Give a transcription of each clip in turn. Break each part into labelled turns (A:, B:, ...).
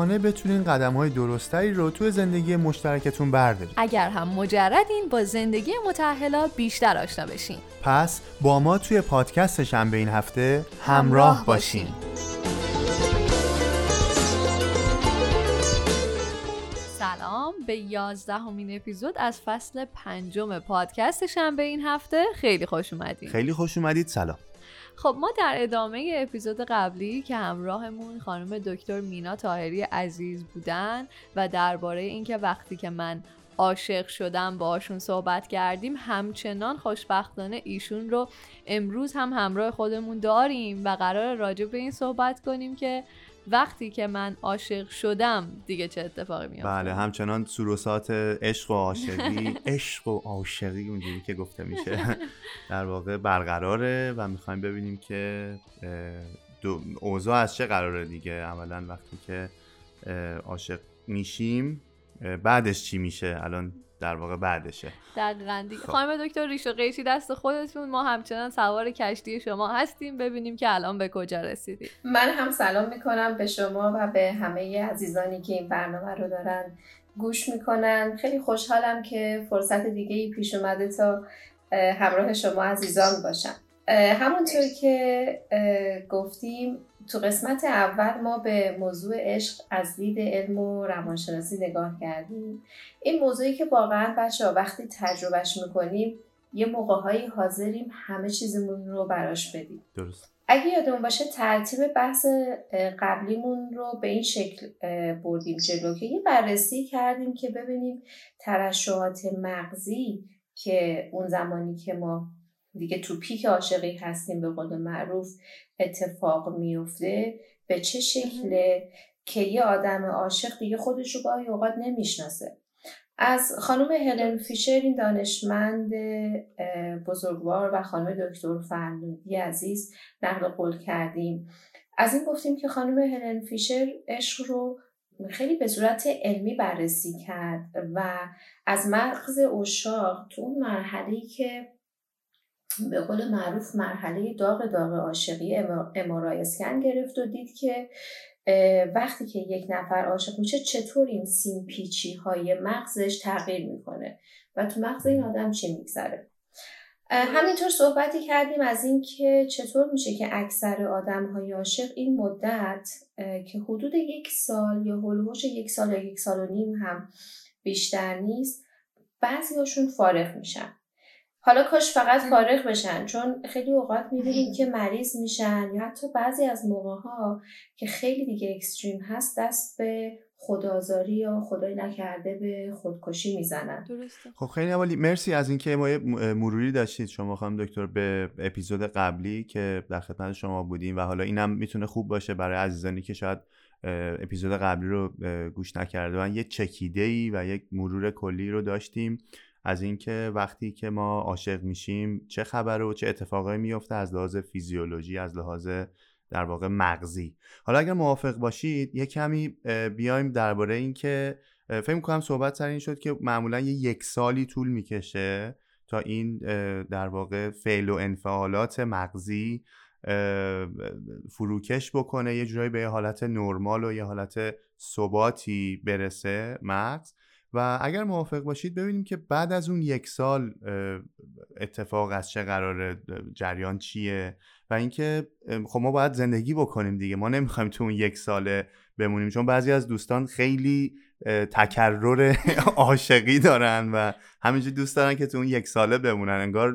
A: آگاهانه بتونین قدم های درستری رو توی زندگی مشترکتون بردارید
B: اگر هم مجردین با زندگی متحلا بیشتر آشنا بشین.
A: پس با ما توی پادکست شنبه این هفته همراه باشین.
B: سلام به یازدهمین اپیزود از فصل پنجم پادکست شنبه این هفته. خیلی خوش اومدین.
A: خیلی خوش اومدید. سلام.
B: خب ما در ادامه اپیزود قبلی که همراهمون خانم دکتر مینا تاهری عزیز بودن و درباره اینکه وقتی که من عاشق شدم باشون صحبت کردیم همچنان خوشبختانه ایشون رو امروز هم همراه خودمون داریم و قرار راجع به این صحبت کنیم که وقتی که من عاشق شدم دیگه چه اتفاقی میفته
A: بله همچنان سروسات عشق و عاشقی عشق و عاشقی اونجوری که گفته میشه. در واقع برقراره و می‌خوایم ببینیم که اوضاع از چه قراره دیگه. اولا وقتی که عاشق میشیم بعدش چی میشه؟ الان در واقع بعدشه.
B: دقیقا دیگه. خب. خانم دکتر ریش و قیچی دست خودتون ما همچنان سوار کشتی شما هستیم. ببینیم که الان به کجا رسیدیم.
C: من هم سلام می‌کنم به شما و به همه عزیزانی که این برنامه رو دارن گوش می‌کنن. خیلی خوشحالم که فرصت دیگه ای پیش اومده تا همراه شما عزیزان باشم. همونطور که گفتیم تو قسمت اول ما به موضوع عشق از دید علم و روانشناسی نگاه کردیم. این موضوعی که واقعا بچه ها وقتی تجربهش می‌کنیم یه موقعهایی حاضریم همه چیزمون رو براش بدیم.
A: درست.
C: اگه یادمون باشه ترتیب بحث قبلیمون رو به این شکل بردیم جلو که یه بررسی کردیم که ببینیم ترشحات مغزی که اون زمانی که ما دیگه تو پیک عاشقی هستیم به قول معروف اتفاق میفته به چه شکله که یه آدم عاشق دیگه خودش رو گاهی اوقات نمی‌شناسه. از خانم هلن فیشر این دانشمند بزرگوار و خانم دکتر فرنودی عزیز نقل قول کردیم. از این گفتیم که خانم هلن فیشر عشق رو خیلی به صورت علمی بررسی کرد و از مغز اشاق تو اون مرحله که به قول معروف مرحله داغ داغ عاشقی امارای اسکن گرفت و دید که وقتی که یک نفر عاشق میشه چطور این سیم پیچی های مغزش تغییر می‌کنه؟ و تو مغز این آدم چی میگذره؟ همینطور صحبتی کردیم از اینکه چطور میشه که اکثر آدم های عاشق این مدت که حدود یک سال یا هلوهوش یک سال یا یک سال و نیم هم بیشتر نیست بعضی هاشون فارغ میشن. حالا کاش فقط فارغ بشن چون خیلی اوقات می‌بینیم که مریض میشن یا حتی بعضی از موقع ها که خیلی دیگه اکستریم هست دست به خدازاری یا خدای نکرده به خودکشی می‌زنن.
B: درسته.
A: خب خیلی عالی. مرسی از اینکه ما مروری داشتید. شما خانم دکتر به اپیزود قبلی که در خدمت شما بودیم و حالا اینم می‌تونه خوب باشه برای عزیزانی که شاید اپیزود قبلی رو گوش نکرده و یه چکیده ای و یک مرور کلی رو داشتیم. از اینکه وقتی که ما عاشق میشیم چه خبره و چه اتفاقایی میفته از لحاظ فیزیولوژی از لحاظ در واقع مغزی. حالا اگر موافق باشید یه کمی بیایم درباره اینکه فکر می‌کنم صحبت سر این شد که معمولا یه یک سالی طول می‌کشه تا این در واقع فعل و انفعالات مغزی فروکش بکنه یه جورایی به یه حالت نرمال و یه حالت ثباتی برسه مغز. و اگر موافق باشید ببینیم که بعد از اون یک سال اتفاق از چه قراره جریان چیه و اینکه خب ما باید زندگی بکنیم دیگه. ما نمی‌خوایم تو اون یک ساله بمونیم. چون بعضی از دوستان خیلی تکرر عاشقی دارن و همینجور دوست دارن که تو اون یک ساله بمونن. انگار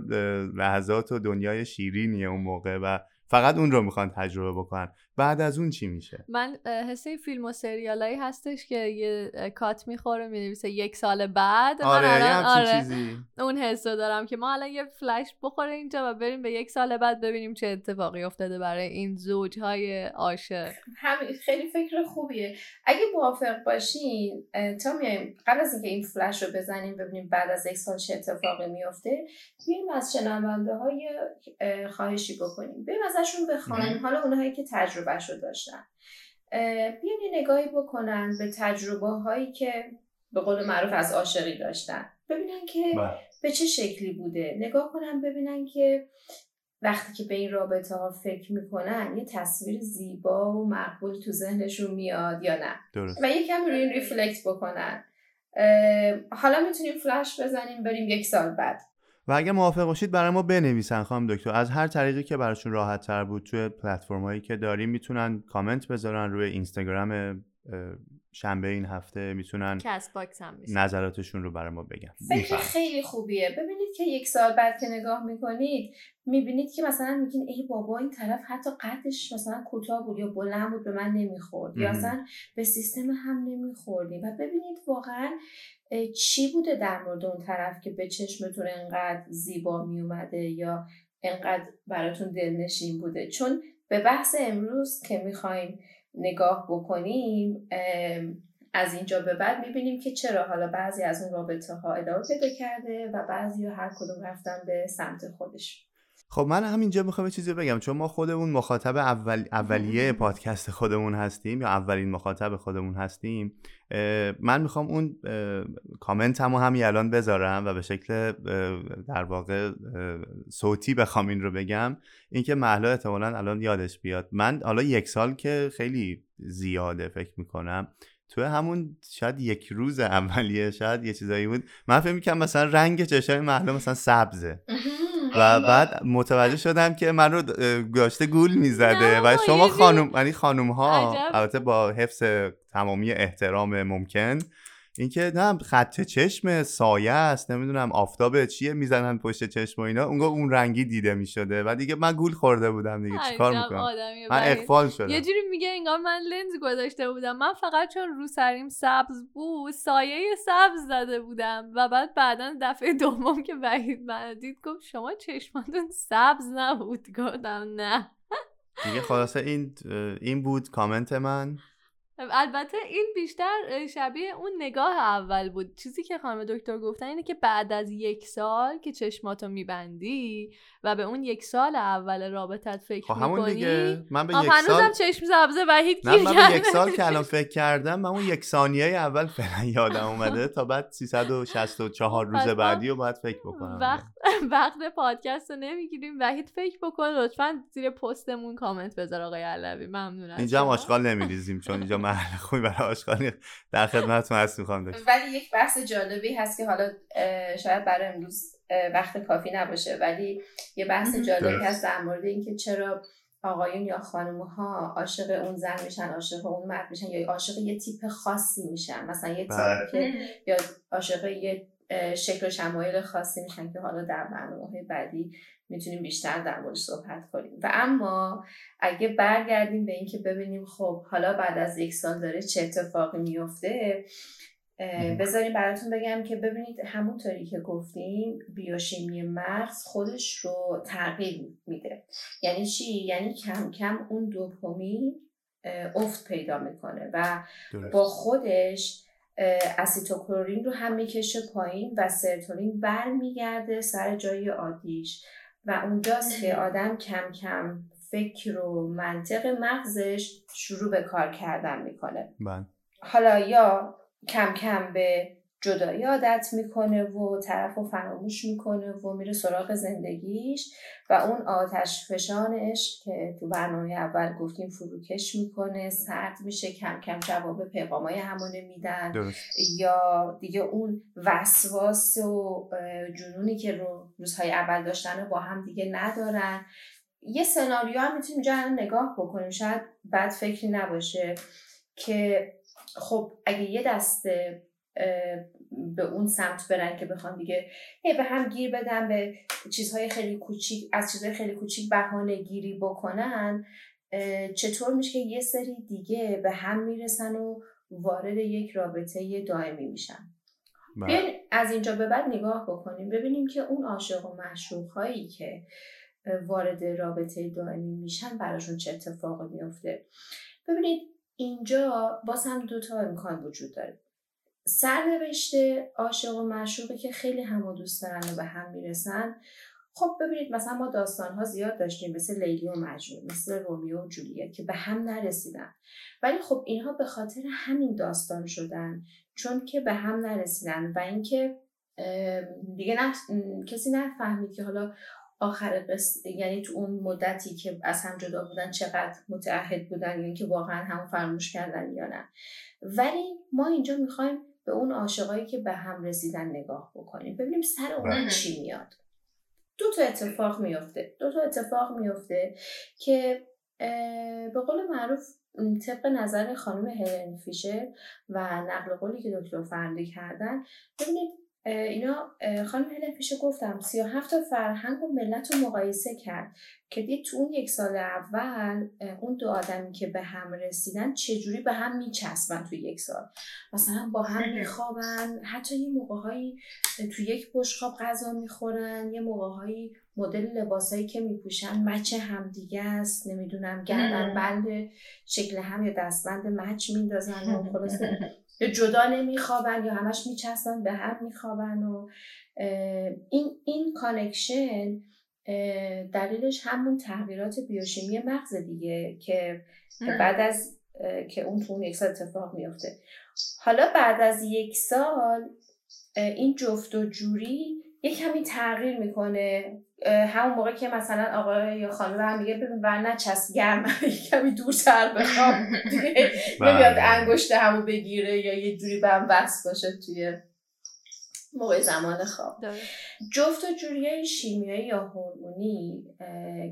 A: لحظات و دنیای شیرینیه اون موقع و فقط اون رو می‌خوان تجربه بکنن. بعد از اون چی میشه؟
B: من حس فیلم و سریالایی هستش که یه کات می‌خوره می‌نویسه یک سال بعد.
A: آره
B: من
A: الان
B: آره
A: چیزی.
B: اون حسو دارم که ما الان یه فلش بخوره اینجا و بریم به یک سال بعد ببینیم چه اتفاقی افتاده برای این زوجهای عاشق.
C: همین خیلی فکر خوبیه. اگه موافق باشین تا میایم قبل از اینکه این فلش رو بزنیم ببینیم بعد از یک سال چه اتفاقی میفته بیایم از شنونده های خواهشی بکنیم. بیایم ازشون بخوایم. حالا اونهایی که تجربهش رو داشتن بیاین یه نگاهی بکنن به تجربه هایی که به قول معروف از عاشقی داشتن. ببینن که
A: بله.
C: به چه شکلی بوده. نگاه کنن ببینن که وقتی که به این رابطه ها فکر می‌کنن یه تصویر زیبا و مقبول تو ذهنشون میاد یا نه.
A: درست.
C: و یکم روی این ریفلکت بکنن. حالا می‌تونیم فلش بزنیم بریم یک سال بعد.
A: و اگه موافق باشید برای ما بنویسن خانم دکتر از هر طریقی که براشون راحت تر بود توی پلتفرم هایی که داریم می‌تونن کامنت بذارن روی اینستاگرام شنبه این هفته می‌تونن
B: کست‌باکس هم.
A: نظراتشون رو برای ما بگن
C: فکر. خیلی خوبیه ببینید که یک سال بعد که نگاه می‌کنید می‌بینید که مثلا میگین ای بابا این طرف حتی قدش مثلا کوتاه بود یا بلند بود به من نمی‌خورد یا. اصلا به سیستم هم نمیخوردیم و ببینید واقعا چی بوده در مورد اون طرف که به چشمتون انقدر زیبا میومده یا انقدر براتون دلنشین بوده؟ چون به بحث امروز که می‌خوایم نگاه بکنیم از اینجا به بعد می‌بینیم که چرا حالا بعضی از اون رابطه ها ادامه پیدا کرده و بعضی ها هر کدوم رفتن به سمت خودش
A: خب من همینجا می‌خوام یه چیزی بگم. چون ما خودمون مخاطب اول... اولیه پادکست خودمون هستیم یا اولین مخاطب خودمون هستیم من می‌خوام اون کامنت هم همین الان بذارم و به شکل در واقع صوتی بخوام این رو بگم. اینکه محلا احتمالا الان یادش بیاد. من حالا یک سال که خیلی زیاده فکر می‌کنم. تو همون شاید یک روز اولیه شاید یه چیزایی بود. من فکر می‌کنم مثلا رنگ چشای محلا مثلا سبزه. و بعد متوجه شدم که من رو اه، داشته گول می‌زده و شما خانم یعنی خانم ها. البته با حفظ تمامی احترام ممکن اینکه نه خط چشم سایه است نمی‌دونم آفتاب چیه می‌زنن پشت چشم و اینا. اونگاه اون رنگی دیده می‌شده. و دیگه من گول خورده بودم دیگه. چیکار می‌کنم؟ من. اقفال شدم.
B: یه جوری میگه انگار من لنز گذاشته بودم. من فقط چون رو سریم سبز بود سایه سبز زده بودم. و بعد بعدا دفعه دوم که وحید من دید گفت شما چشماتون سبز نبود. گفتم نه.
A: دیگه خلاصه این این بود کامنت من.
B: البته این بیشتر شبیه اون نگاه اول بود. چیزی که خانم دکتر گفتن اینه که بعد از یک سال که چشماتو میبندی و به اون یک سال اول رابطت فکر
A: خب همون
B: می‌کنی
A: دیگه. من به یک
B: هنوزم
A: سال
B: چشم سبزه وحید
A: نه من به یک. سال که الان فکر کردم من اون یک ثانیه اول فعلا یادم اومده تا بعد 364 روز
B: ما
A: بعدی رو باید فکر بکنم.
B: وقت وقت پادکست رو نمی‌گیریم. وحید فکر بکن لطفا زیر پستمون کامنت بذار آقای علوی. ممنون
A: اینجا هم. آشغال نمیریزیم چون اینجا محل خوبی برای آشغال در خدمتتون هست می‌خوام داشت
C: ولی یک بحث جالبی هست که حالا شاید برای امروز وقت کافی نباشه ولی یه بحث جالبی
A: درست.
C: هست در مورد اینکه چرا آقایون یا خانم ها عاشق اون زن میشن عاشق اون مرد میشن یا عاشق یه تیپ خاصی میشن مثلا یه
A: بله.
C: تیپی که یا عاشق یه شکل و شمایل خاصی میشن که حالا در برنامه بعدی می‌تونیم بیشتر در موردش صحبت کنیم و اما اگه برگردیم به اینکه ببینیم خب حالا بعد از یک سال داره چه اتفاقی میفته. بذاریم براتون بگم که ببینید همونطوری که گفتیم بیوشیمی مغز خودش رو تغییر میده یعنی چی یعنی کم کم اون دوپامین افت پیدا می‌کنه و. با خودش اسیتوکلورین رو هم می‌کشه پایین و سرتونین برمیگرده سر جای عادیش و اونجاست که آدم کم کم فکر و منطق مغزش شروع به کار کردن می‌کنه.
A: بله.
C: حالا یا کم کم به جدایی عادت می‌کنه و طرف رو فراموش می‌کنه و میره سراغ زندگیش و اون آتش فشانش که تو برنامه اول گفتیم فروکش می‌کنه سرد میشه کم کم جواب پیغامای همونه میدن. یا دیگه اون وسواس و جنونی که رو روزهای اول داشتن رو با هم دیگه ندارن. یه سناریو هم می‌تونیم اینجا الان نگاه بکنیم. شاید بد فکری نباشه که خب اگه یه دسته به اون سمت برن که بخوان دیگه هی به هم گیر بدن به چیزهای خیلی کوچیک از چیزهای خیلی کوچیک بهانه گیری بکنن. چطور میشه که یه سری دیگه به هم می‌رسن و وارد یک رابطه دائمی میشن؟ بله. بیاین از اینجا به بعد نگاه بکنیم ببینیم که اون عاشق و معشوق هایی که وارد رابطه دائمی میشن براشون چه اتفاقی میفته. ببینید اینجا باز هم دو تا امکان وجود داره. سرنوشته عاشق و معشوقی که خیلی هم و دوست دارن و به هم می‌رسن. خب ببینید مثلا ما داستان ها زیاد داشتیم مثل لیلی و مجنون مثل رومیو و جولیت که به هم نرسیدن. ولی خب اینها به خاطر همین داستان شدن چون که به هم نرسیدن و اینکه دیگه نه کسی نفهمید که حالا آخر قصه یعنی تو اون مدتی که از هم جدا بودن چقدر متعهد بودن یا اینکه واقعا هم فراموش کردن یا نه. ولی ما اینجا می‌خوایم به اون عاشقایی که به هم رسیدن نگاه بکنیم. ببینیم سر اون بله. چی میاد. دو تا اتفاق میفته. دو تا اتفاق میفته که به قول معروف طبق نظر خانم هلن فیشر و نقل قولی که دکتر فرنده کردن ببینید اینا خانم هلن فیشر گفتم هفت تا فرهنگ و ملت رو مقایسه کرد که دید تو اون یک سال اول اون دو آدمی که به هم رسیدن چجوری به هم میچسبن تو یک سال؟ مثلا با هم میخوابن حتی یه موقعهایی تو یک بشقاب غذا می‌خورن یه موقعهایی مدل لباسایی که میپوشن match هم دیگه است نمی‌دونم گردن بند شکل هم یا دستبند match میندازن و خلاصه یا جدا نمیخوابن یا همش میچسبن به هم میخوابن و این این connection دلیلش همون تغییرات بیوشیمی مغز دیگه که بعد از که اون تو اون یک سال اتفاق میفته حالا بعد از یک سال این جفت و جوری یه کمی تغییر می‌کنه. همون موقع که مثلا آقای یا خانم هم میگه ببین نه چسب گرم کمی دورتر بخوام نمیاد بله. انگشت همو بگیره یا یه جوری به هم وصل باشه توی موقع زمان خواب. جفت و جوری شیمیایی یا هورمونی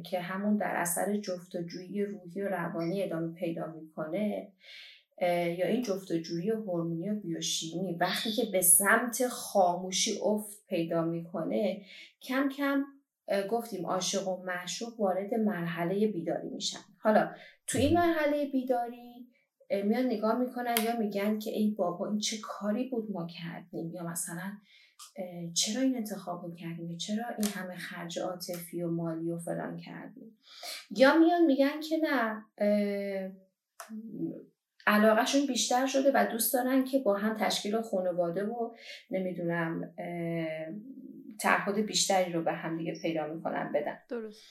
C: که همون در اثر جفت و جویی روحی و روانی ادامه پیدا می‌کنه یا این جفت و جوری هورمونی و بیوشیمی وقتی که به سمت خاموشی افت پیدا می‌کنه کم کم گفتیم عاشق و معشوق وارد مرحله بیداری میشن. حالا تو این مرحله بیداری میان نگاه می‌کنن یا میگن که ای بابا این چه کاری بود ما کردیم؟ یا مثلا چرا این انتخاب رو کردیم؟ چرا این همه خرج عاطفی و مالی و فلان کردیم؟ یا میان میگن که نه علاقهشون بیشتر شده و دوست دارن که با هم تشکیل خانواده و نمی‌دونم تعهد بیشتری رو به هم دیگه پیدا می‌کنن بدن.
B: درست.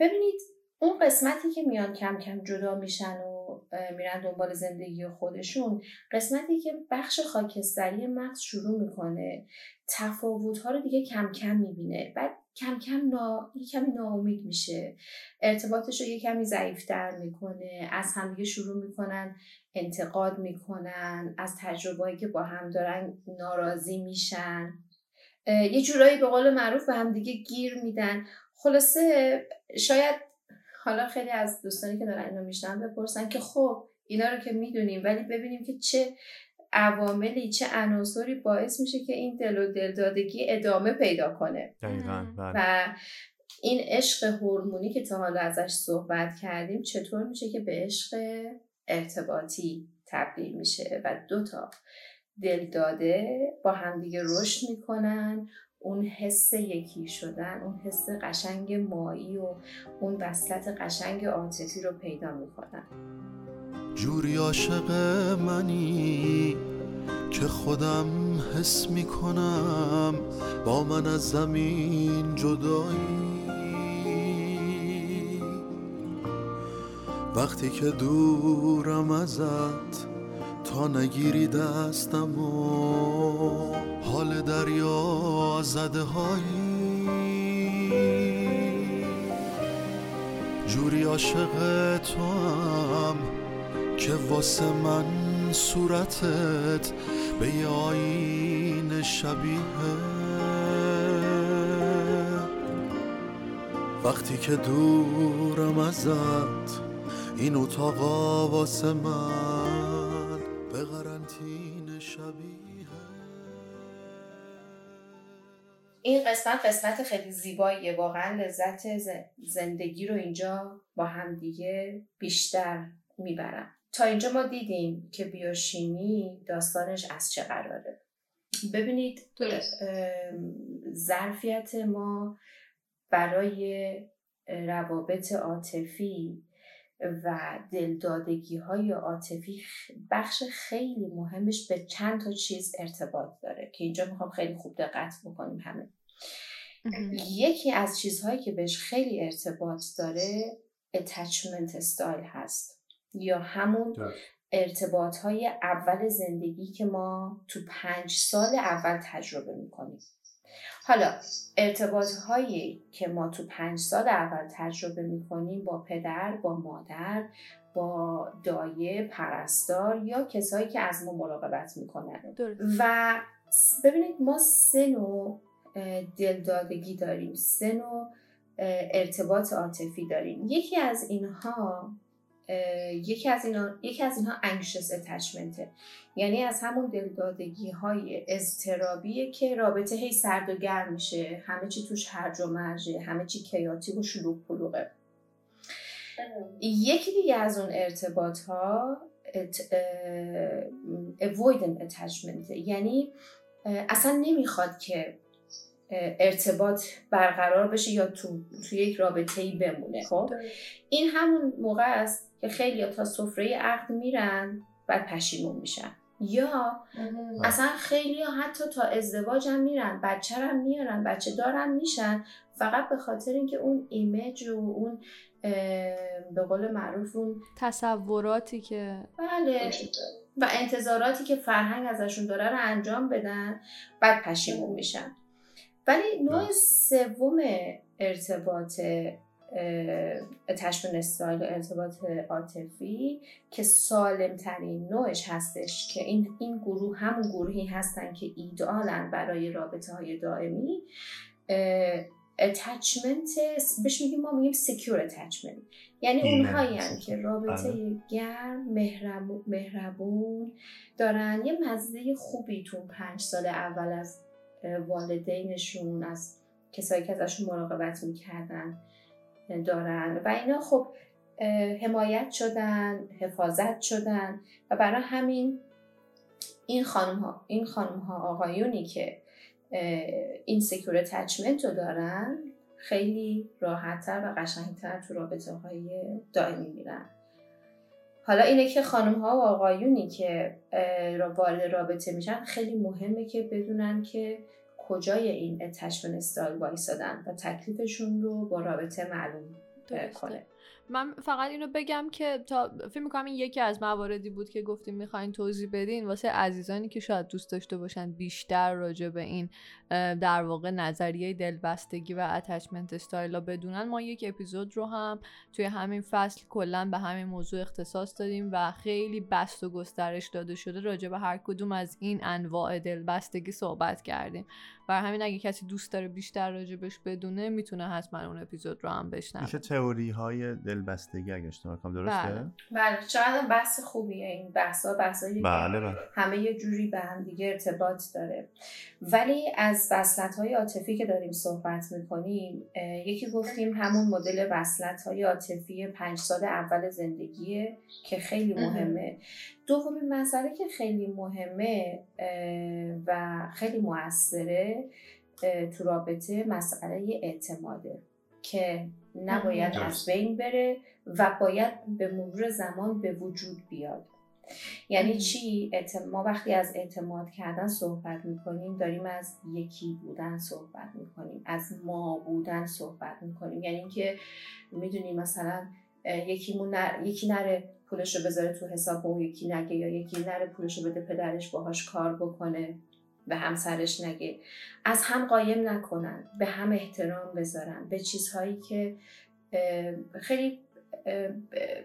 C: ببینید اون قسمتی که میان کم کم جدا میشن و میرن دنبال زندگی خودشون قسمتی که بخش خاکستری مغز شروع می‌کنه تفاوت ها رو دیگه کم کم می‌بینه. بعد کم کم نا... یه کمی ناامید میشه. ارتباطش رو یه کمی ضعیفتر می‌کنه. از همدیگه شروع می‌کنن انتقاد می‌کنن. از تجربهایی که با هم دارن ناراضی میشن. یه جورایی به قول معروف به همدیگه گیر میدن. خلاصه شاید حالا خیلی از دوستانی که دارن اینو میشنن بپرسن که خب اینا رو که می‌دونیم ولی ببینیم که چه عواملی چه عناصری باعث میشه که این دل و دلدادگی ادامه پیدا کنه.
A: دقیقا بله.
C: و این عشق هورمونی که تا حالا ازش صحبت کردیم چطور میشه که به عشق ارتباطی تبدیل میشه و دو تا دل داده با همدیگه رشد می‌کنن اون حس یکی شدن اون حس قشنگ مایی و اون وصلت قشنگ عاطفی رو پیدا می‌کنن.
D: جوری عاشق منی که خودم حس می‌کنم با من از زمین جدایی. وقتی که دورم ازت نگیری دستم و حال دریا زده هایی. جوری عاشق تو هم که واسه من صورتت به یه آین شبیه. وقتی که دورم ازت این اتاقا واسه من
C: قسمت قسمت خیلی زیباییه. واقعا لذت زندگی رو اینجا با همدیگه بیشتر می‌برم. تا اینجا ما دیدیم که بیوشیمی داستانش از چه قراره. ببینید ظرفیت ما برای روابط عاطفی و دلدادگی های عاطفی بخش خیلی مهمش به چند تا چیز ارتباط داره که اینجا می‌خوام خیلی خوب دقت بکنیم همه. یکی از چیزهایی که بهش خیلی ارتباط داره اتچمنت استایل هست. یا همون ارتباط های اول زندگی که ما تو پنج سال اول تجربه می‌کنیم. حالا ارتباط هایی که ما تو پنج سال اول تجربه می‌کنیم با پدر با مادر با دایه پرستار یا کسایی که از ما مراقبت می‌کنن. و ببینید ما سه نوع دلدادگی داریم. سه نوع ارتباط عاطفی داریم. یکی از اینها یکی از اینا یکی از اینها انکشس اتچمنته یعنی از همون دلدادگی های اضطرابیه که رابطه هی سرد و گرم میشه. همه چی توش هرج و مرجه همه چی کیاتی و شلوغ پلوغه. یکی دیگه از اون ارتباط ها avoidant attachment. یعنی اصلا نمی‌خواد که ارتباط برقرار بشه یا تو, تو یک رابطه ای بمونه. خب؟ این همون موقع است که خیلی تا سفره عقد میرن بعد پشیمون میشن. یا اصلا خیلی حتی تا ازدواج هم میرن بچه هم میارن بچه دارن میشن فقط به خاطر اینکه اون ایمیج و اون به قول معروف اون
B: تصوراتی که
C: بله. و انتظاراتی که فرهنگ ازشون داره رو انجام بدن بعد پشیمون میشن. ولی نوع سوم ارتباط اتشمن استایل ارتباط عاطفی که سالم ترین نوعش هستش که این, این گروه همون گروهی هستن که ایدالن برای رابطه های دائمی attachment بهش میگیم ما میگیم secure attachment یعنی اونهایی که رابطه بله. گرم مهربون دارن. یه مزه خوبی تو پنج سال اول از والدینشون از کسایی که ازشون مراقبت می‌کردن دارن. و اینا خب حمایت شدن حفاظت شدن. و برای همین این خانم ها, این خانم ها آقایونی که این secure attachment رو دارن خیلی راحتتر و قشنگتر تو رابطه های دائمی میرن. حالا اینه که خانم ها و آقایونی که وارد رابطه میشن خیلی مهمه که بدونن که کجای این attachment style وایسادن و تکلیفشون رو با رابطه معلوم کنه.
B: من فقط اینو بگم که تا فکر می‌کنم این یکی از مواردی بود که گفتیم می‌خواین توضیح بدین واسه عزیزانی که شاید دوست داشته باشن بیشتر راجع به این در واقع نظریه دلبستگی و اتچمنت استایل بدونن ما یک اپیزود رو هم توی همین فصل کلا به همین موضوع اختصاص دادیم و خیلی بست و گسترش داده شده راجع به هر کدوم از این انواع دلبستگی صحبت کردیم. برای همین اگه کسی دوست داره بیشتر راجبش بدونه می‌تونه حتما اون اپیزود رو هم بشنوه.
A: میشه تئوری های دلبستگی اگه اشتباه کنم درسته؟
C: بله. بله چقدر بحث خوبیه این بحث ها بحث
A: بله بله.
C: همه یه جوری به هم دیگه ارتباط داره. ولی از وصلت های عاطفی که داریم صحبت می‌کنیم یکی گفتیم همون مدل وصلت های عاطفی پنج سال اول زندگیه که خیلی مهمه. دومین مسئله که خیلی مهمه و خیلی موثره تو رابطه مسئله اعتماده که نباید از بین بره و باید به مرور زمان به وجود بیاد. یعنی چی؟ ما وقتی از اعتماد کردن صحبت می‌کنیم داریم از یکی بودن صحبت می‌کنیم از ما بودن صحبت می‌کنیم. یعنی اینکه می‌دونیم مثلا یکی, نر... یکی نره پولش رو بذاره تو حساب و یکی نگه یا یکی نره پولش رو بده پدرش باهاش کار بکنه به همسرش نگه. از هم قایم نکنن به هم احترام بذارن. به چیزهایی که خیلی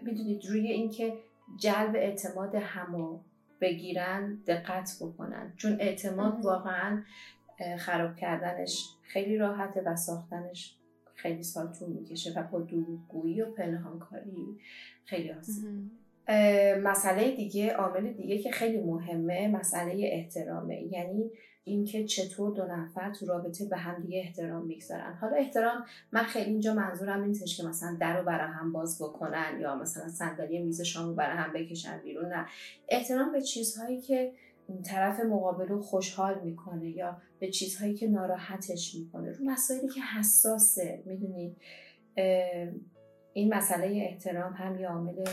C: می‌دونید روی اینکه جلب اعتماد همو بگیرن دقت بکنن. چون اعتماد واقعا خراب کردنش خیلی راحته و ساختنش خیلی سال طول می‌کشه و با دروغگویی و پنهانکاری خیلی آسیب مسئله دیگه عامل دیگه که خیلی مهمه مسئله احترامه. یعنی اینکه چطور دو نفر تو رابطه به هم دیگه احترام می‌گذارن. حالا احترام من خیلی اینجا منظورم نیستش که مثلا در رو برای هم باز بکنن یا مثلا صندلی میز شام رو برای هم بکشن بیرون نه. احترام به چیزهایی که طرف مقابل رو خوشحال می‌کنه یا به چیزهایی که ناراحتش می‌کنه. رو مسائلی که حساسه می‌دونید این مسئله احترام هم یه عامل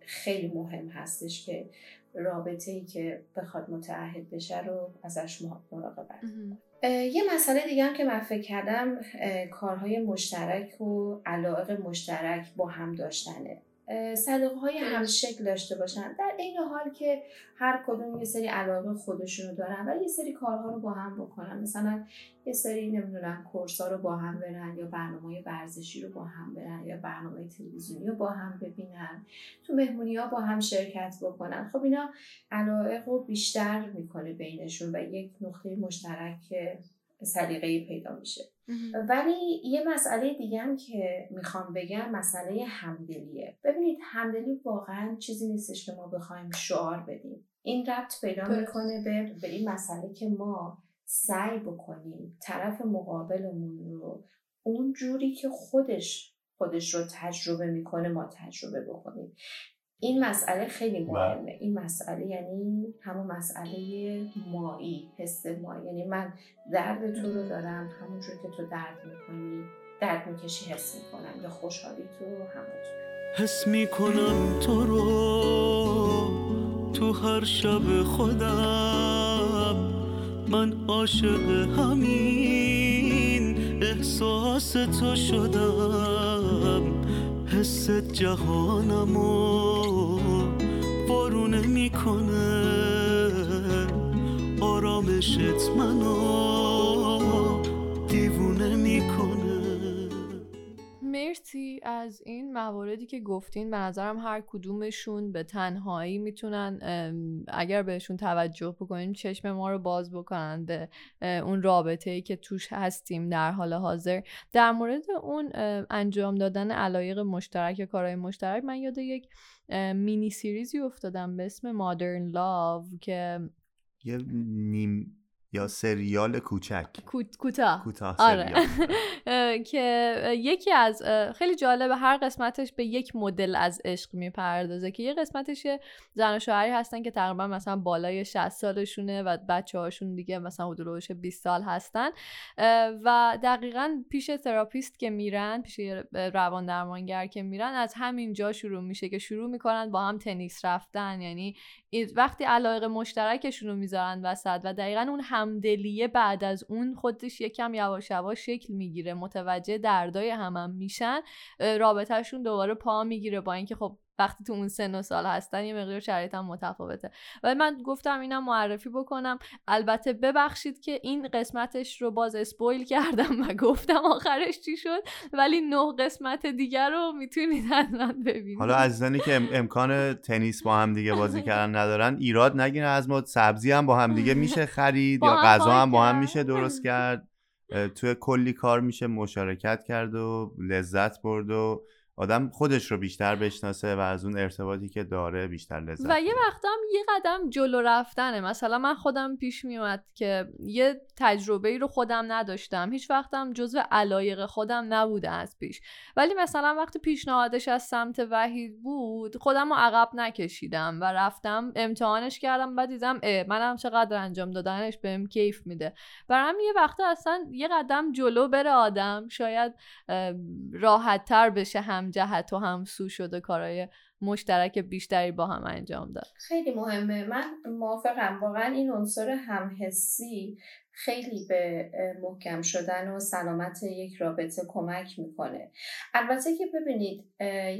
C: خیلی مهم هستش که رابطه ای که بخواد متعهد بشه رو ازش مراقبت یه مسئله دیگه هم که من فکر کردم کارهای مشترک و علایق مشترک با هم داشتنه. صدقه های همشکل داشته باشن. در این حال که هر کدوم یه سری علاقه خودشونو دارن ولی یه سری کارها رو با هم بکنن. مثلا یه سری نمی‌دونم کورسا رو با هم برن یا برنامه ورزشی رو با هم برن یا برنامه تلویزیونی رو با هم ببینن. تو مهمونی ها با هم شرکت بکنن. خب اینا علایق رو بیشتر می‌کنه بینشون و یک نقطه مشترک سلیقه پیدا میشه. ولی یه مسئله دیگه هم که می‌خوام بگم مسئله همدلیه. ببینید همدلی واقعا چیزی نیستش که ما بخوایم شعار بدیم. این ربط پیدا می‌کنه به, به این مسئله که ما سعی بکنیم طرف مقابلمون رو اون جوری که خودش خودش رو تجربه می‌کنه ما تجربه بکنیم. این مسئله خیلی بله. مهمه. این مسئله یعنی همون مسئله مایی حس مایی. یعنی من درد تو رو دارم همونجور که تو درد می‌کنی درد می‌کشی حس می‌کنم. یا خوشحالی تو همونجور
D: حس می‌کنم تو رو تو هر شب خودم. من عاشق همین احساس تو شدم. حس جهانمو وارونه می‌کنه. آرامشت منو
B: از این مواردی که گفتین به نظرم هر کدومشون به تنهایی می‌تونن اگر بهشون توجه بکنیم چشم ما رو باز بکنن به اون رابطه ای که توش هستیم در حال حاضر. در مورد اون انجام دادن علایق مشترک یا کارهای مشترک من یاد یک مینی سیریزی افتادم به اسم مادرن لاو که
A: یه نیم یا سریال کوچک؟
B: کوتاه.
A: کوتاه
B: آره. که یکی از خیلی جالبه هر قسمتش به یک مدل از عشق می‌پردازه که یه قسمتش زن و شوهری هستن که تقریبا مثلا بالای 60 سالشونه و بچه هاشون دیگه مثلا حدود 20 سال هستن. و دقیقا پیش تراپیست که میرن پیش روان درمانگر که میرن از همین جا شروع میشه که شروع می‌کنن با هم تنیس رفتن. یعنی وقتی علایق مشترکشون رو می‌ذارن وسط و دقیقا اون همدلیه بعد از اون خودش یکم یواش یواش شکل می‌گیره متوجه دردای همم هم میشن رابطهشون دوباره پا می‌گیره با اینکه خب وقتی تو اون سن و سال هستن یه مقدار شرایط هم متفاوته. ولی من گفتم اینم معرفی بکنم. البته ببخشید که این قسمتش رو باز اسپویل کردم و گفتم آخرش چی شد ولی نه قسمت دیگر رو می‌تونید حتما ببینید.
A: حالا عزیزانی که امکان تنیس با هم دیگه بازی کردن ندارن ایراد نگیره از ما سبزی هم با هم دیگه میشه خرید یا غذا هم با هم میشه درست کرد. توی کلی کار میشه مشارکت کرد و لذت برد و آدم خودش رو بیشتر بشناسه و از اون ارتباطی که داره بیشتر لذت
B: و یه وقتم یه قدم جلو رفتنه. مثلا من خودم پیش میومد که یه تجربه ای رو خودم نداشتم. هیچ وقتم جزو علایق خودم نبوده از پیش. ولی مثلا وقتی پیشنهادش از سمت وحید بود خودم رو عقب نکشیدم و رفتم امتحانش کردم بعد دیدم منم چقدر انجام دادنش بهم کیف میده. برام یه وقتا اصلا یه قدم جلو بره آدم. شاید راحت تر بشه هم جهت و هم سو شده کارهای مشترک بیشتری با هم انجام داد.
C: خیلی مهمه. من موافقم. واقعا این عنصر همحسی خیلی به محکم شدن و سلامت یک رابطه کمک می‌کنه. البته که ببینید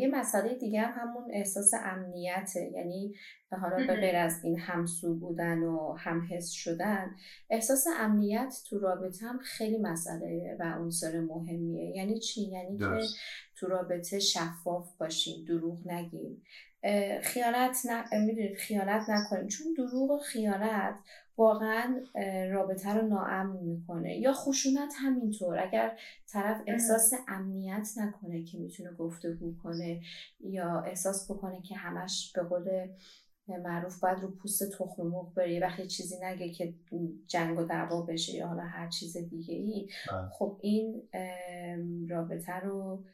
C: یه مسئله دیگه همون احساس امنیته. یعنی حالا به غیر از این همسو بودن و همحس شدن احساس امنیت تو رابطه هم خیلی مسئله و عنصر مهمیه. یعنی چی؟ یعنی که تو رابطه شفاف باشیم دروغ نگیم. خیانت ن... می‌دونید خیانت نکنیم. چون دروغ و خیانت واقعا رابطه رو ناامن می‌کنه. یا خشونت همینطور. اگر طرف احساس امنیت نکنه که می‌تونه گفتگو کنه یا احساس بکنه که همش به قول معروف باید رو پوست تخم مرغ بره وقتی چیزی نگه که جنگ و دعوا بشه یا حالا هر چیز دیگه ای
A: بله.
C: خب این رابطه رو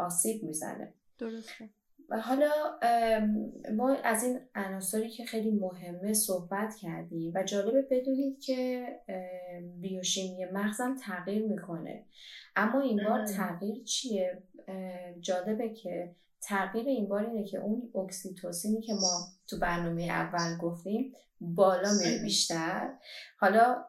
C: آسیب می‌زنه.
B: درسته.
C: و حالا ما از این عناصری که خیلی مهمه صحبت کردیم و جالبه بدونید که بیوشیمی مغزم تغییر می‌کنه. اما این بار تغییر چیه؟ جالبه که تغییر این بار اینه که اون اکسیتوسینی که ما تو برنامه اول گفتیم بالا میره بیشتر. حالا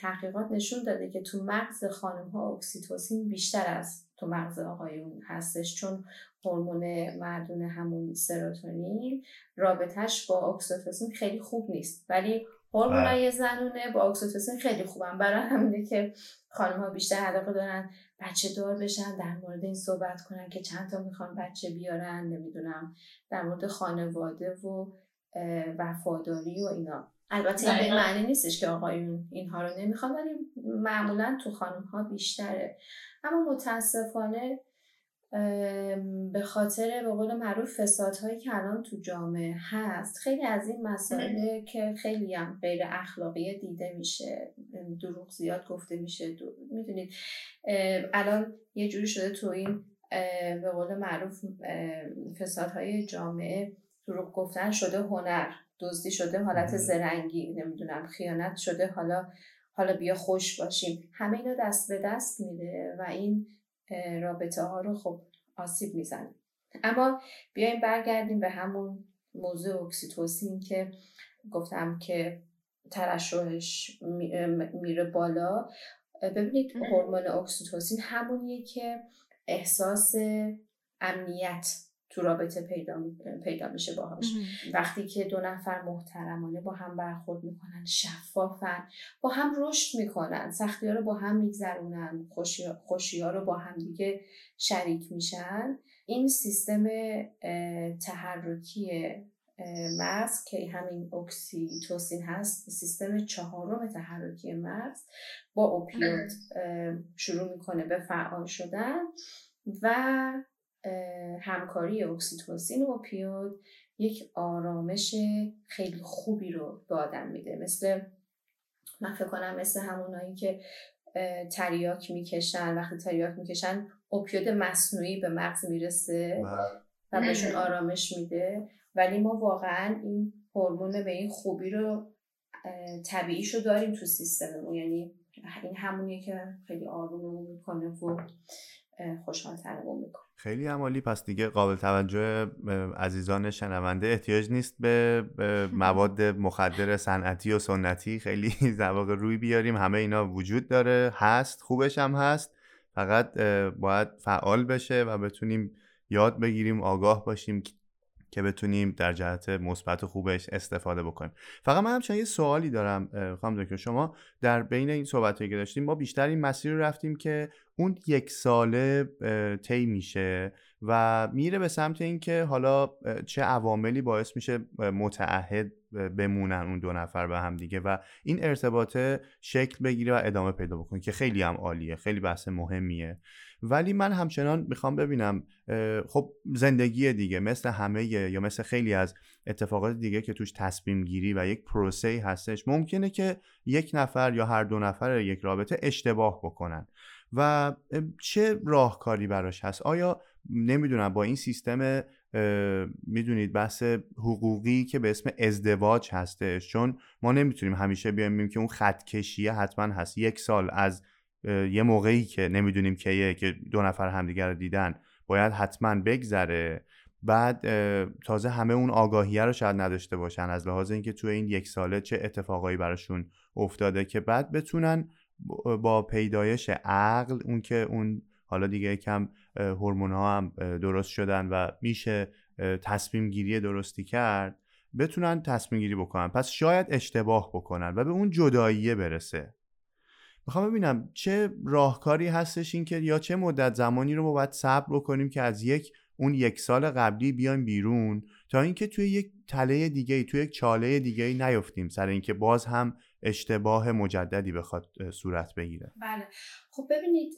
C: تحقیقات نشون داده که تو مغز خانم ها اکسیتوسین بیشتر از تو مغز آقایون هستش. چون هورمون مردونه همون سروتونین رابطهش با اکسیتوسین خیلی خوب نیست. ولی هورمونای زنونه با اکسیتوسین خیلی خوبن. برای همینه که خانم ها بیشتر علاقه دارن بچه دار بشن در مورد این صحبت کنن که چند تا می‌خوان بچه بیارن نمی‌دونم در مورد خانواده و وفاداری و اینا. البته این به معنی نیستش که آقایون اینها رو نمی‌خوان ولی معمولا تو خانم ها بیشتره. اما متاسفانه به خاطر به قول معروف فسادهایی که الان تو جامعه هست خیلی از این مسائل که خیلی هم غیر اخلاقی دیده میشه دروغ زیاد گفته میشه می‌دونید. الان یه جوری شده تو این به قول معروف فسادهای جامعه دروغ گفتن شده هنر. دزدی شده حالت زرنگی نمی‌دونم خیانت شده حالا حالا بیا خوش باشیم. همه اینا دست به دست میده و این رابطه ها رو خب آسیب می‌زنه. اما بیایم برگردیم به همون موضوع اکسیتوسین که گفتم که ترشحش میره بالا. ببینید هورمون اکسیتوسین همونیه که احساس امنیت تو رابطه پیدا, پیدا میشه باهاش. وقتی که دو نفر محترمانه با هم برخورد می‌کنن شفافن با هم رشد می‌کنن سختی ها رو با هم میگذرونن خوشی ها رو با هم دیگه شریک میشن این سیستم تحرکی مغز که همین اکسیتوسین هست سیستم چهارم تحرکی مغز با اوپیود شروع می‌کنه به فعال شدن و همکاری اکسیتوسین و اوپیود یک آرامش خیلی خوبی رو به آدم میده. مثل من فکر کنم مثل همونایی که تریاک می‌کشن. وقتی تریاک می‌کشن اوپیود مصنوعی به مغز می‌رسه و بهشون آرامش میده. ولی ما واقعا این هورمون به این خوبی رو طبیعیش رو داریم تو سیستممون. یعنی این همونیه که خیلی آروممون می‌کنه و خوشحال می‌کنه.
A: خیلی عمالی. پس دیگه قابل توجه عزیزان شنونده احتیاج نیست به مواد مخدر صنعتی و سنتی. خیلی زواق روی بیاریم. همه اینا وجود داره. هست. خوبش هم هست. فقط باید فعال بشه و بتونیم یاد بگیریم آگاه باشیم. که بتونیم در جهت مثبت خوبش استفاده بکنیم. فقط من همچنان یه سوالی دارم خانم دکتر. شما در بین این صحبت که داشتیم ما بیشتر این مسیر رو رفتیم که اون یک ساله طی میشه و میره به سمت اینکه حالا چه عواملی باعث میشه متعهد بمونن اون دو نفر به هم دیگه و این ارتباطه شکل بگیره و ادامه پیدا بکنه که خیلی هم عالیه خیلی بحث مهمیه. ولی من همچنان می‌خوام ببینم خب زندگی دیگه مثل همه یا مثل خیلی از اتفاقات دیگه که توش تصمیم گیری و یک پروسه هستش ممکنه که یک نفر یا هر دو نفر یک رابطه اشتباه بکنن. و چه راهکاری براش هست؟ آیا نمی‌دونم با این سیستم می‌دونید بحث حقوقی که به اسم ازدواج هستش. چون ما نمی‌تونیم همیشه بیایم که اون خط کشیه حتما هست. یک سال از یه موقعی که نمی‌دونیم کیه که دو نفر همدیگر رو دیدن باید حتما بگذره. بعد تازه همه اون آگاهیه رو شاید نداشته باشن. از لحاظ اینکه توی این یک ساله چه اتفاقایی براشون افتاده که بعد بتونن با پیدایش عقل اون که اون حالا دیگه کم هورمون ها هم درست شدن و میشه تصمیم گیری درستی کرد بتونن تصمیم گیری بکنن. پس شاید اشتباه بکنن و به اون جداییه برسه. می‌خوام ببینم چه راهکاری هستش این که یا چه مدت زمانی رو ما باید صبر بکنیم که از یک اون یک سال قبلی بیایم بیرون تا اینکه توی یک تله دیگه توی یک چاله دیگه نیفتیم. سر اینکه باز هم اشتباه مجددی بخواد صورت بگیره.
C: بله. خب ببینید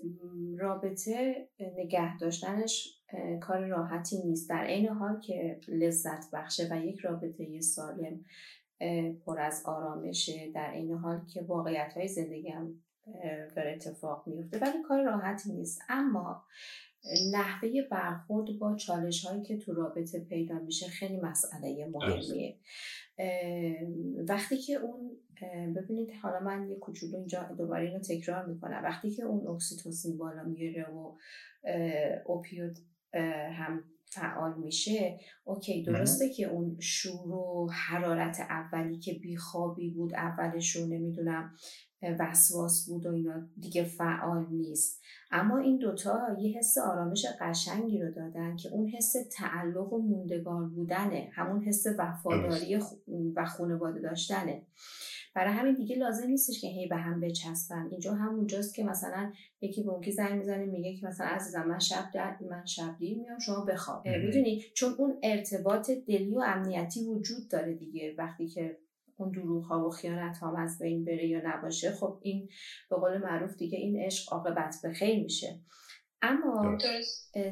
C: رابطه نگه داشتنش کار راحتی نیست. در عین حال که لذت بخشه و یک رابطه سالم پر از آرامشه در این حال که واقعیت های زندگی هم داره اتفاق میفته ولی کار راحتی نیست. اما نحوه برخورد با چالش هایی که تو رابطه پیدا میشه خیلی مسئله مهمیه. وقتی که اون ببینید حالا من یه کوچولو اینجا دوباره اینو تکرار می‌کنم. وقتی که اون اکسیتوسین بالا میره و اوپیود هم فعال میشه اوکی درسته که اون شور و حرارت اولی که بیخوابی بود اولش رو نمی‌دونم وسواس بود و اینا دیگه فعال نیست. اما این دوتا یه حس آرامش قشنگی رو دادن که اون حس تعلق و موندگار بودنه. همون حس وفاداری و خانواده داشتنه. برای همین دیگه لازم نیستش که هی به هم بچسبن. اینجا همونجاست که مثلا یکی به زنگ می‌زنه میگه که مثلا عزیزم من شب در من شب دیر میام شما بخواب. می‌دونی؟ چون اون ارتباط دلی و امنیتی وجود داره دیگه. وقتی که اون دروغ ها و خیانت ها از بین بره یا نباشه خب این به قول معروف دیگه این عشق عاقبت به خیر میشه. اما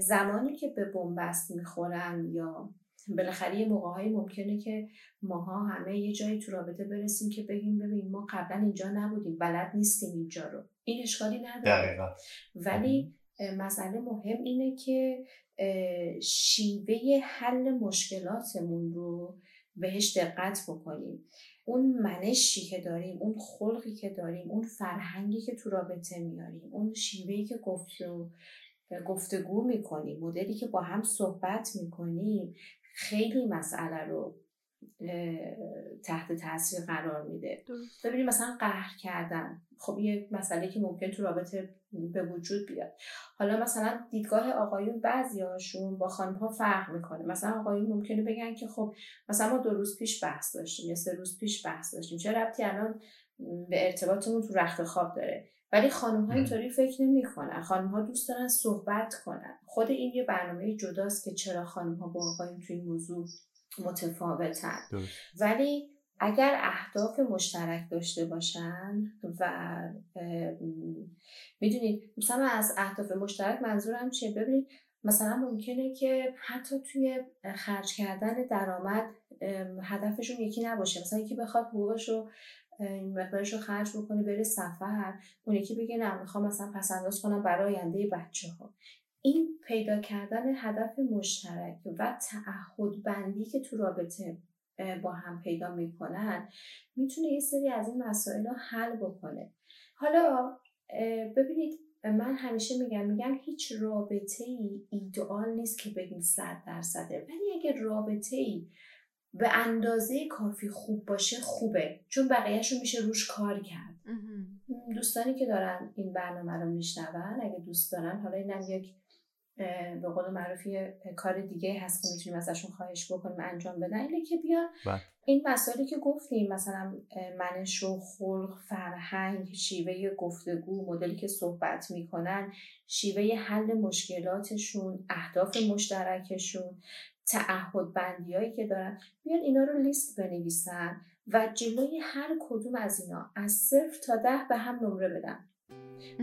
C: زمانی که به بنبست می‌خورن یا بالاخره یه موقعهایی ممکنه که ماها همه یه جایی تو رابطه برسیم که بگیم ببین ما قبلا اینجا نبودیم بلد نیستیم اینجا رو. این اشکالی نداره. ولی مسئله مهم اینه که شیوه حل مشکلاتمون رو بهش دقت بکنیم. اون منشی که داریم اون خلقی که داریم اون فرهنگی که تو رابطه میاریم اون شیوهی که گفت گفتگو می‌کنیم مدلی که با هم صحبت می‌کنیم خیلی مسئله رو تحت تاثیر قرار میده. ببینید مثلا قهر کردن. خب یه مسئله که ممکن تو رابطه به وجود بیاد. حالا مثلا دیدگاه آقایون بعضی هاشون با خانم ها فرق می‌کنه. مثلا آقایون ممکنه بگن که خب مثلا ما دو روز پیش بحث داشتیم یا سه روز پیش بحث داشتیم. چه ربطی الان به ارتباطمون تو رخت خواب داره؟ ولی خانم ها اینطوری فکر نمی‌کنن. خانم ها دوست دارن صحبت کنن. خود این یه برنامه جداست که چرا خانم ها با آقایون تو این موضوع متفاوتن. ولی اگر اهداف مشترک داشته باشن و می‌دونید مثلا از اهداف مشترک منظورم چیه؟ ببینید مثلا ممکنه که حتی توی خرج کردن درآمد هدفشون یکی نباشه. مثلا یکی بخواد حقوقش رو مقدارش رو خرج بکنه بره سفر اون یکی بگه نه می‌خوام مثلا پس کنم برای آینده بچه ها این پیدا کردن هدف مشترک و تعهد بندی که تو رابطه با هم پیدا می‌کنن می‌تونه یه سری از این مسائل رو حل بکنه. حالا ببینید من همیشه میگم میگم هیچ رابطه ای ایدئال نیست که بگیم صد درصده. ولی اگه رابطه ای به اندازه کافی خوب باشه خوبه. چون بقیهش رو میشه روش کار کرد. دوستانی که دارن این برنامه رو میشنون اگه دوست دارن حالا اینم یک به قول معروف کار دیگه هست که می‌تونیم ازشون خواهش بکنیم انجام بدن. اینه که بیان بله. این مسائلی که گفتیم مثلا منش و خلق فرهنگ شیوه گفتگو مدلی که صحبت می‌کنن شیوه حل مشکلاتشون اهداف مشترکشون تعهد بندی که دارن بیان اینا رو لیست بنویسن و جلوی هر کدوم از اینا از صفر تا ده به هم نمره بدن.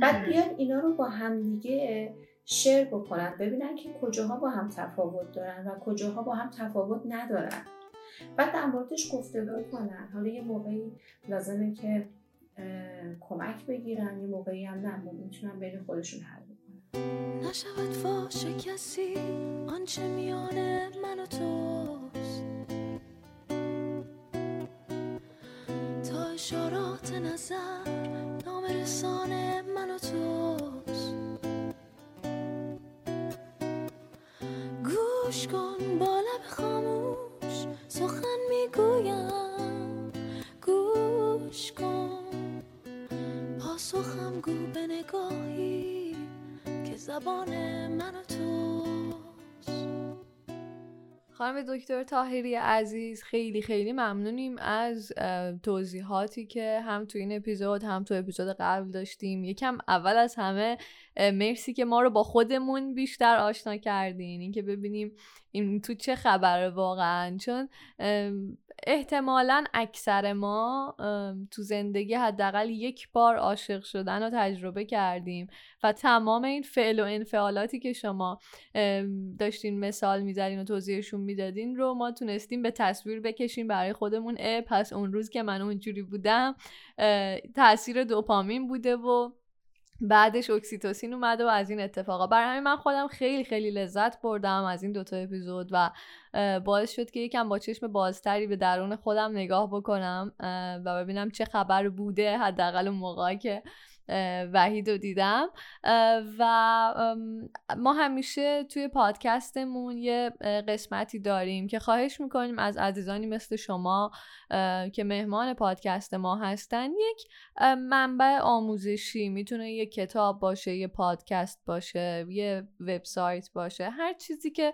C: بعد بیان اینا رو با هم دیگه شیر بکنن ببینن که کجاها با هم تفاوت دارن و کجاها با هم تفاوت ندارن. بعد در موردش گفتگو کنن. حالا یه موقعی لازمه که کمک بگیرن یه موقعی هم نه می‌تونن بین خودشون حل بکنن.
E: نشود فاش کسی آنچه میانه من و توست. تا اشارات نظر نام رسانه من و توست. گوش کن با لب خاموش. سخن می‌گویم. گوش کن. پاسخم گو به نگاهی که زبان من و توست
B: خانم دکتر تاهری عزیز خیلی خیلی ممنونیم از توضیحاتی که هم تو این اپیزود هم تو اپیزود قبل داشتیم. یکم اول از همه مرسی که ما رو با خودمون بیشتر آشنا کردین. اینکه ببینیم این تو چه خبره واقعا. چون احتمالا اکثر ما تو زندگی حداقل یک بار عاشق شدن رو تجربه کردیم و تمام این فعل و انفعالاتی که شما داشتین مثال می‌زدین و توضیحشون می‌دادین رو ما تونستیم به تصویر بکشیم برای خودمون اه پس اون روز که من اونجوری بودم تاثیر دوپامین بوده و بعدش اکسیتوسین اومده و از این اتفاقا. برای همین من خودم خیلی خیلی لذت بردم از این دوتا اپیزود و باعث شد که یکم با چشم بازتری به درون خودم نگاه بکنم و ببینم چه خبر بوده حداقل اون موقعی که وحید رو دیدم. و ما همیشه توی پادکستمون یه قسمتی داریم که خواهش می‌کنیم از عزیزانی مثل شما که مهمان پادکست ما هستن یک منبع آموزشی. می‌تونه یه کتاب باشه یه پادکست باشه یه وبسایت باشه. هر چیزی که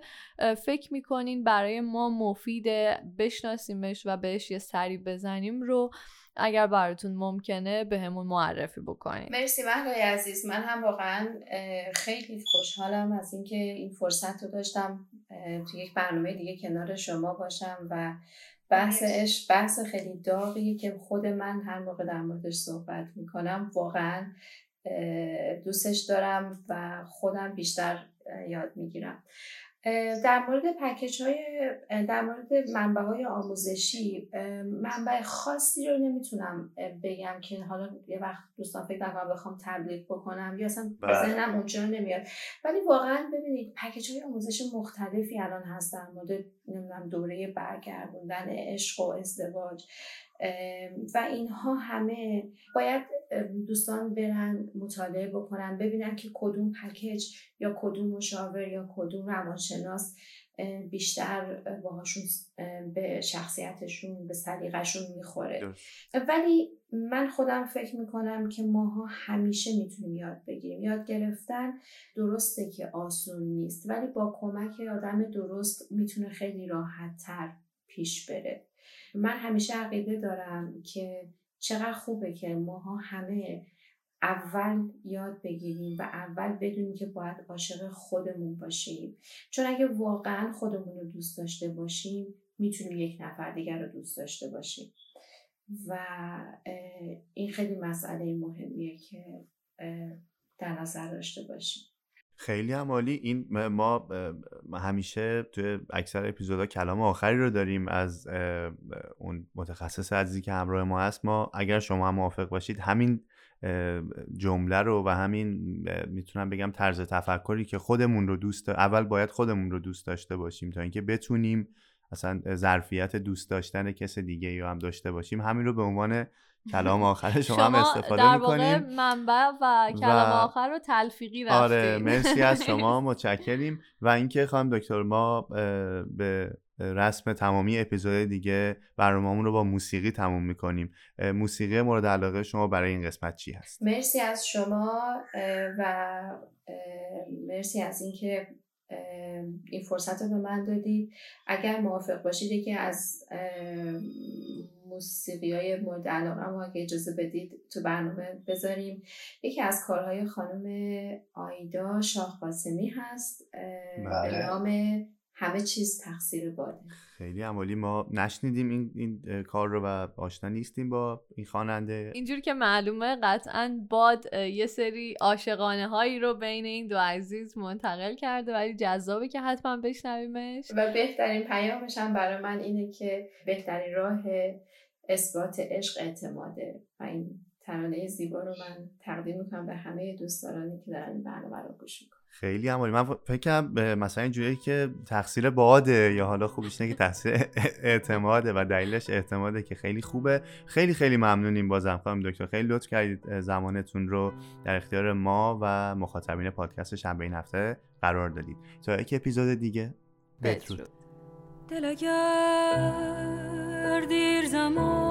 B: فکر می‌کنین برای ما مفیده بشناسیمش و بهش یه سری بزنیم رو اگر براتون ممکنه به همون معرفی بکنید
C: مرسی مهدای عزیز. من هم واقعا خیلی خوشحالم از اینکه این فرصت رو داشتم تو یک برنامه دیگه کنار شما باشم و بحث عشق بحث خیلی داغیه که خود من هر موقع در موردش صحبت می‌کنم. واقعا دوستش دارم و خودم بیشتر یاد می‌گیرم. در مورد پکیج های در مورد منبع های آموزشی منبع خاصی رو نمی‌تونم بگم که حالا یه وقت دوستان فکر نکنم بخوام تبلیغ بکنم یا اصلا
A: بله.
C: ذهنم اونجا نمیاد ولی واقعا ببینید پکیج های آموزش مختلفی الان هست در مورد نمی‌دونم دوره برگردوندن عشق و ازدواج و اینها همه باید دوستان برن مطالعه بکنن ببینن که کدوم پکیج یا کدوم مشاور یا کدوم روانشناس بیشتر باهاشون به شخصیتشون به سلیقهشون می‌خوره. ولی من خودم فکر می‌کنم که ماها همیشه می‌تونیم یاد بگیریم. یاد گرفتن درسته که آسون نیست ولی با کمک آدم درست می‌تونه خیلی راحت تر پیش بره. من همیشه عقیده دارم که چقدر خوبه که ماها همه اول یاد بگیریم و اول بدونیم که باید عاشق خودمون باشیم. چون اگه واقعا خودمون رو دوست داشته باشیم می‌تونیم یک نفر دیگر رو دوست داشته باشیم. و این خیلی مسئله مهمیه که در نظر داشته باشیم.
A: خیلی هم عالی. این ما همیشه توی اکثر اپیزودها کلام آخری رو داریم از اون متخصص عزیزی که همراه ما هست. ما اگر شما هم موافق باشید همین جمله رو و همین می‌تونم بگم طرز تفکری که خودمون رو دوست اول باید خودمون رو دوست داشته باشیم تا اینکه بتونیم اصلا ظرفیت دوست داشتن کس دیگه یا هم داشته باشیم همین رو به عنوان کلام آخر شما, هم استفاده
B: در
A: می‌کنیم.
B: منبع و کلام آخر رو تلفیقی رفتیم.
A: آره مرسی از شما متشکریم. و اینکه خانم دکتر ما به رسم تمامی اپیزود دیگه برنامه‌مون رو با موسیقی تموم می‌کنیم. موسیقی مورد علاقه شما برای این قسمت چی هست؟
C: مرسی از شما و مرسی از اینکه این فرصت رو به من دادید. اگر موافق باشید یکی از موسیقی های مورد علاقه ما که اجازه بدید تو برنامه بذاریم. یکی از کارهای خانم آیدا شاه قاسمی هست
A: بله.
C: به نام همه چیز تقصیر باده.
A: خیلی عمالی ما نشنیدیم این, این کار رو و آشنا نیستیم با این خواننده.
B: اینجور که معلومه قطعا باد یه سری عاشقانه هایی رو بین این دو عزیز منتقل کرده ولی جذابه که حتما بشنویمش.
C: و بهترین پیامش هم برای من اینه که بهترین راه اثبات عشق اعتماده و این ترانه زیبا رو من تقدیم می‌کنم به همه دوستدارانی که دارن این برنامه رو گوش می‌کنن.
A: خیلی عمالی. من فکرم مثلا اینجوریه که تقصیر باده یا حالا خوبش اینه که تقصیر اعتماده و دلیلش اعتماده که خیلی خوبه. خیلی خیلی ممنونیم بازم خانم دکتر. خیلی لطف کردید زمانتون رو در اختیار ما و مخاطبین پادکست شنبه این هفته قرار دادید. تا یک اپیزود دیگه بدرود
E: دل اگر دیر زمانی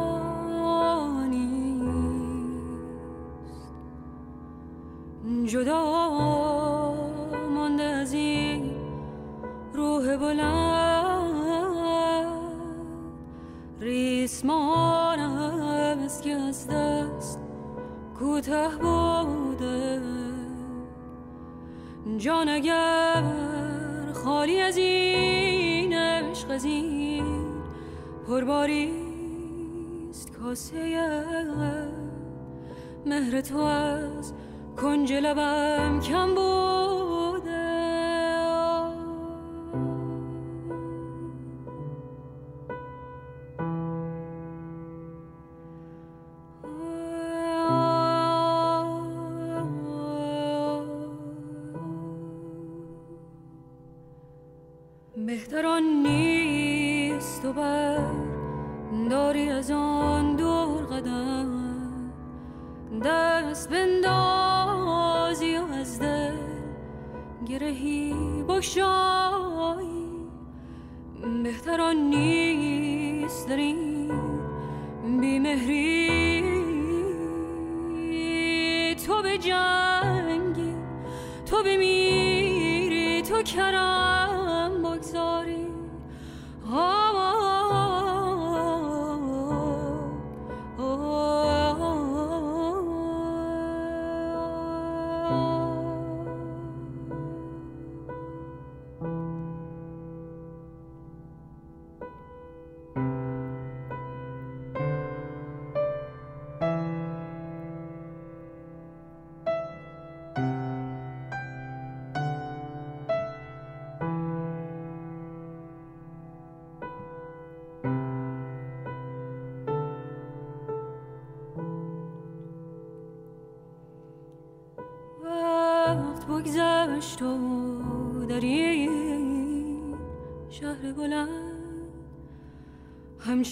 E: جدا بلند. ریسمان است که از دست کوته بوده. جان اگر خالی از این عشق از این پرباریست کاسه مهر تو از کنج لبم کم بود. این بیمهری تو به جنگی تو بمیری تو کرم بگذاری.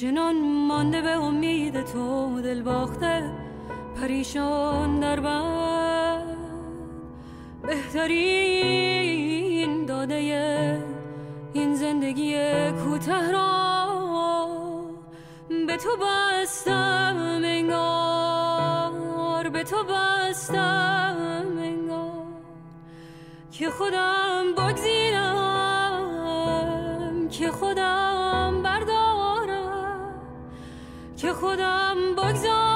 E: همچنان مانده به امید تو دل باخته پریشان در بهترین داده این زندگی کوته را به تو بستم انگار به تو بستم انگار. که خودم بگزینم که خودم که خودم بگذارم.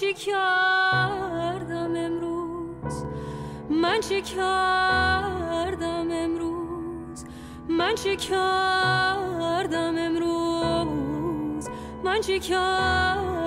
E: چه کردم امروز؟ من چه کردم امروز؟ من چه کردم امروز؟ من چه کردم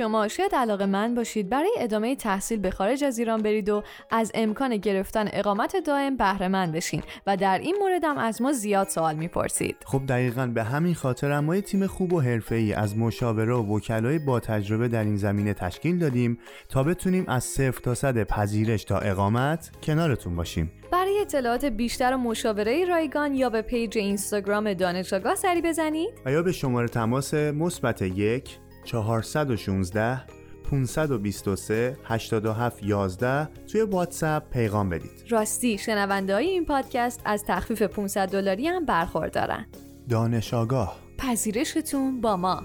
B: شما شاید علاقه من باشید برای ادامه تحصیل به خارج از ایران برید و از امکان گرفتن اقامت دائم بهره مند بشین و در این موردم از ما زیاد سوال می‌پرسید.
A: خب دقیقا به همین خاطر ما یه تیم خوب و حرفه‌ای از مشاوره و وکلای با تجربه در این زمینه تشکیل دادیم تا بتونیم از صفر تا صد پذیرش تا اقامت کنارتون باشیم.
B: برای اطلاعات بیشتر و مشاوره رایگان یا به پیج اینستاگرام دانش آگاه سری بزنید.
A: و یا به شماره تماس مثبت یک 416 523 87 11 توی واتساپ پیغام بدید.
B: راستی شنونده های این پادکست از تخفیف 500 دلاری هم برخوردارن.
A: دانش آگاه.
B: پذیرشتون با ما.